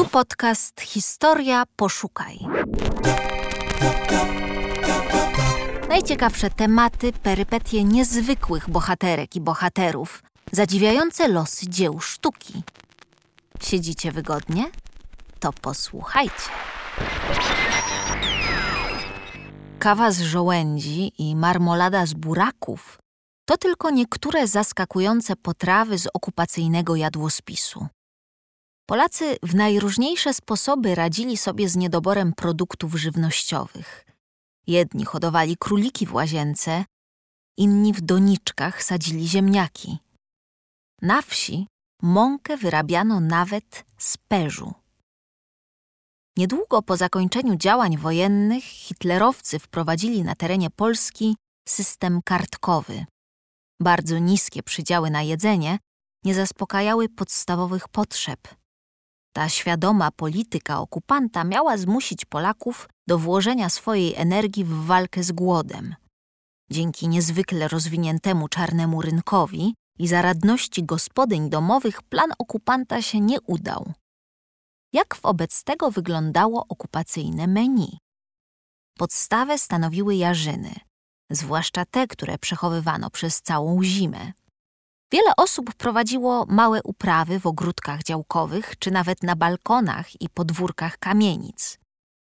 Tu podcast Historia Poszukaj. Najciekawsze tematy, perypetie niezwykłych bohaterek i bohaterów, zadziwiające losy dzieł sztuki. Siedzicie wygodnie? To posłuchajcie. Kawa z żołędzi i marmolada z buraków to tylko niektóre zaskakujące potrawy z okupacyjnego jadłospisu. Polacy w najróżniejsze sposoby radzili sobie z niedoborem produktów żywnościowych. Jedni hodowali króliki w łazience, inni w doniczkach sadzili ziemniaki. Na wsi mąkę wyrabiano nawet z perzu. Niedługo po zakończeniu działań wojennych hitlerowcy wprowadzili na terenie Polski system kartkowy. Bardzo niskie przydziały na jedzenie nie zaspokajały podstawowych potrzeb. Ta świadoma polityka okupanta miała zmusić Polaków do włożenia swojej energii w walkę z głodem. Dzięki niezwykle rozwiniętemu czarnemu rynkowi i zaradności gospodyń domowych plan okupanta się nie udał. Jak wobec tego wyglądało okupacyjne menu? Podstawę stanowiły jarzyny, zwłaszcza te, które przechowywano przez całą zimę. Wiele osób prowadziło małe uprawy w ogródkach działkowych czy nawet na balkonach i podwórkach kamienic.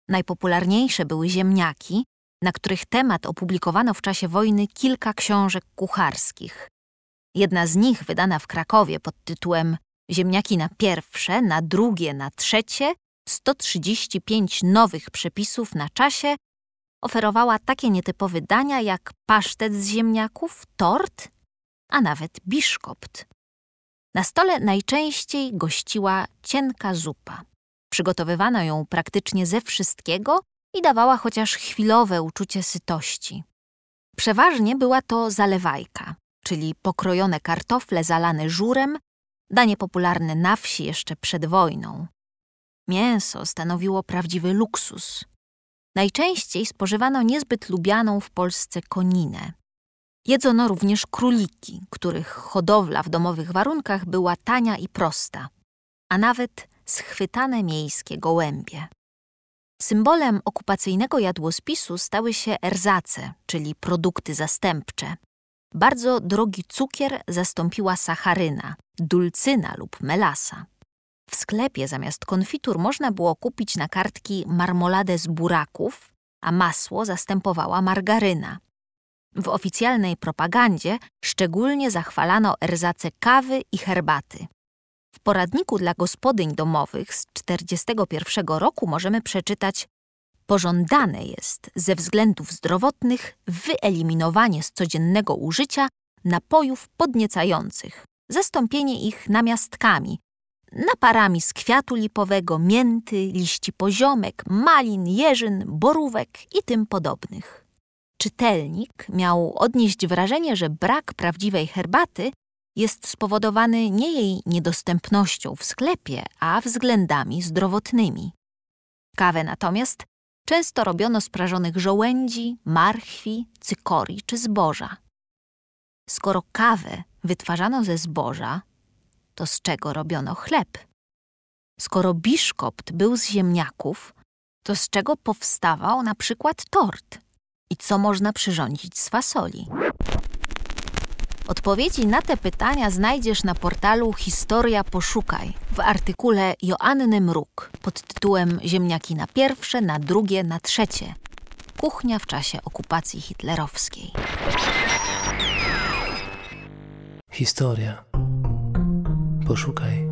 Najpopularniejsze były ziemniaki, na których temat opublikowano w czasie wojny kilka książek kucharskich. Jedna z nich, wydana w Krakowie pod tytułem Ziemniaki na pierwsze, na drugie, na trzecie, 135 nowych przepisów na czasie, oferowała takie nietypowe dania jak pasztet z ziemniaków, tort a nawet biszkopt. Na stole najczęściej gościła cienka zupa. Przygotowywano ją praktycznie ze wszystkiego i dawała chociaż chwilowe uczucie sytości. Przeważnie była to zalewajka, czyli pokrojone kartofle zalane żurem, danie popularne na wsi jeszcze przed wojną. Mięso stanowiło prawdziwy luksus. Najczęściej spożywano niezbyt lubianą w Polsce koninę. Jedzono również króliki, których hodowla w domowych warunkach była tania i prosta, a nawet schwytane miejskie gołębie. Symbolem okupacyjnego jadłospisu stały się erzace, czyli produkty zastępcze. Bardzo drogi cukier zastąpiła sacharyna, dulcyna lub melasa. W sklepie zamiast konfitur można było kupić na kartki marmoladę z buraków, a masło zastępowała margaryna. W oficjalnej propagandzie szczególnie zachwalano erzace kawy i herbaty. W poradniku dla gospodyń domowych z 1941 roku możemy przeczytać Pożądane jest ze względów zdrowotnych wyeliminowanie z codziennego użycia napojów podniecających, zastąpienie ich namiastkami, naparami z kwiatu lipowego, mięty, liści poziomek, malin, jeżyn, borówek i tym podobnych czytelnik miał odnieść wrażenie, że brak prawdziwej herbaty jest spowodowany nie jej niedostępnością w sklepie, a względami zdrowotnymi. Kawę natomiast często robiono z prażonych żołędzi, marchwi, cykorii czy zboża. Skoro kawę wytwarzano ze zboża, to z czego robiono chleb? Skoro biszkopt był z ziemniaków, to z czego powstawał na przykład tort? I co można przyrządzić z fasoli? Odpowiedzi na te pytania znajdziesz na portalu Historia Poszukaj w artykule Joanny Mruk pod tytułem Ziemniaki na pierwsze, na drugie, na trzecie. Kuchnia w czasie okupacji hitlerowskiej. Historia. Poszukaj.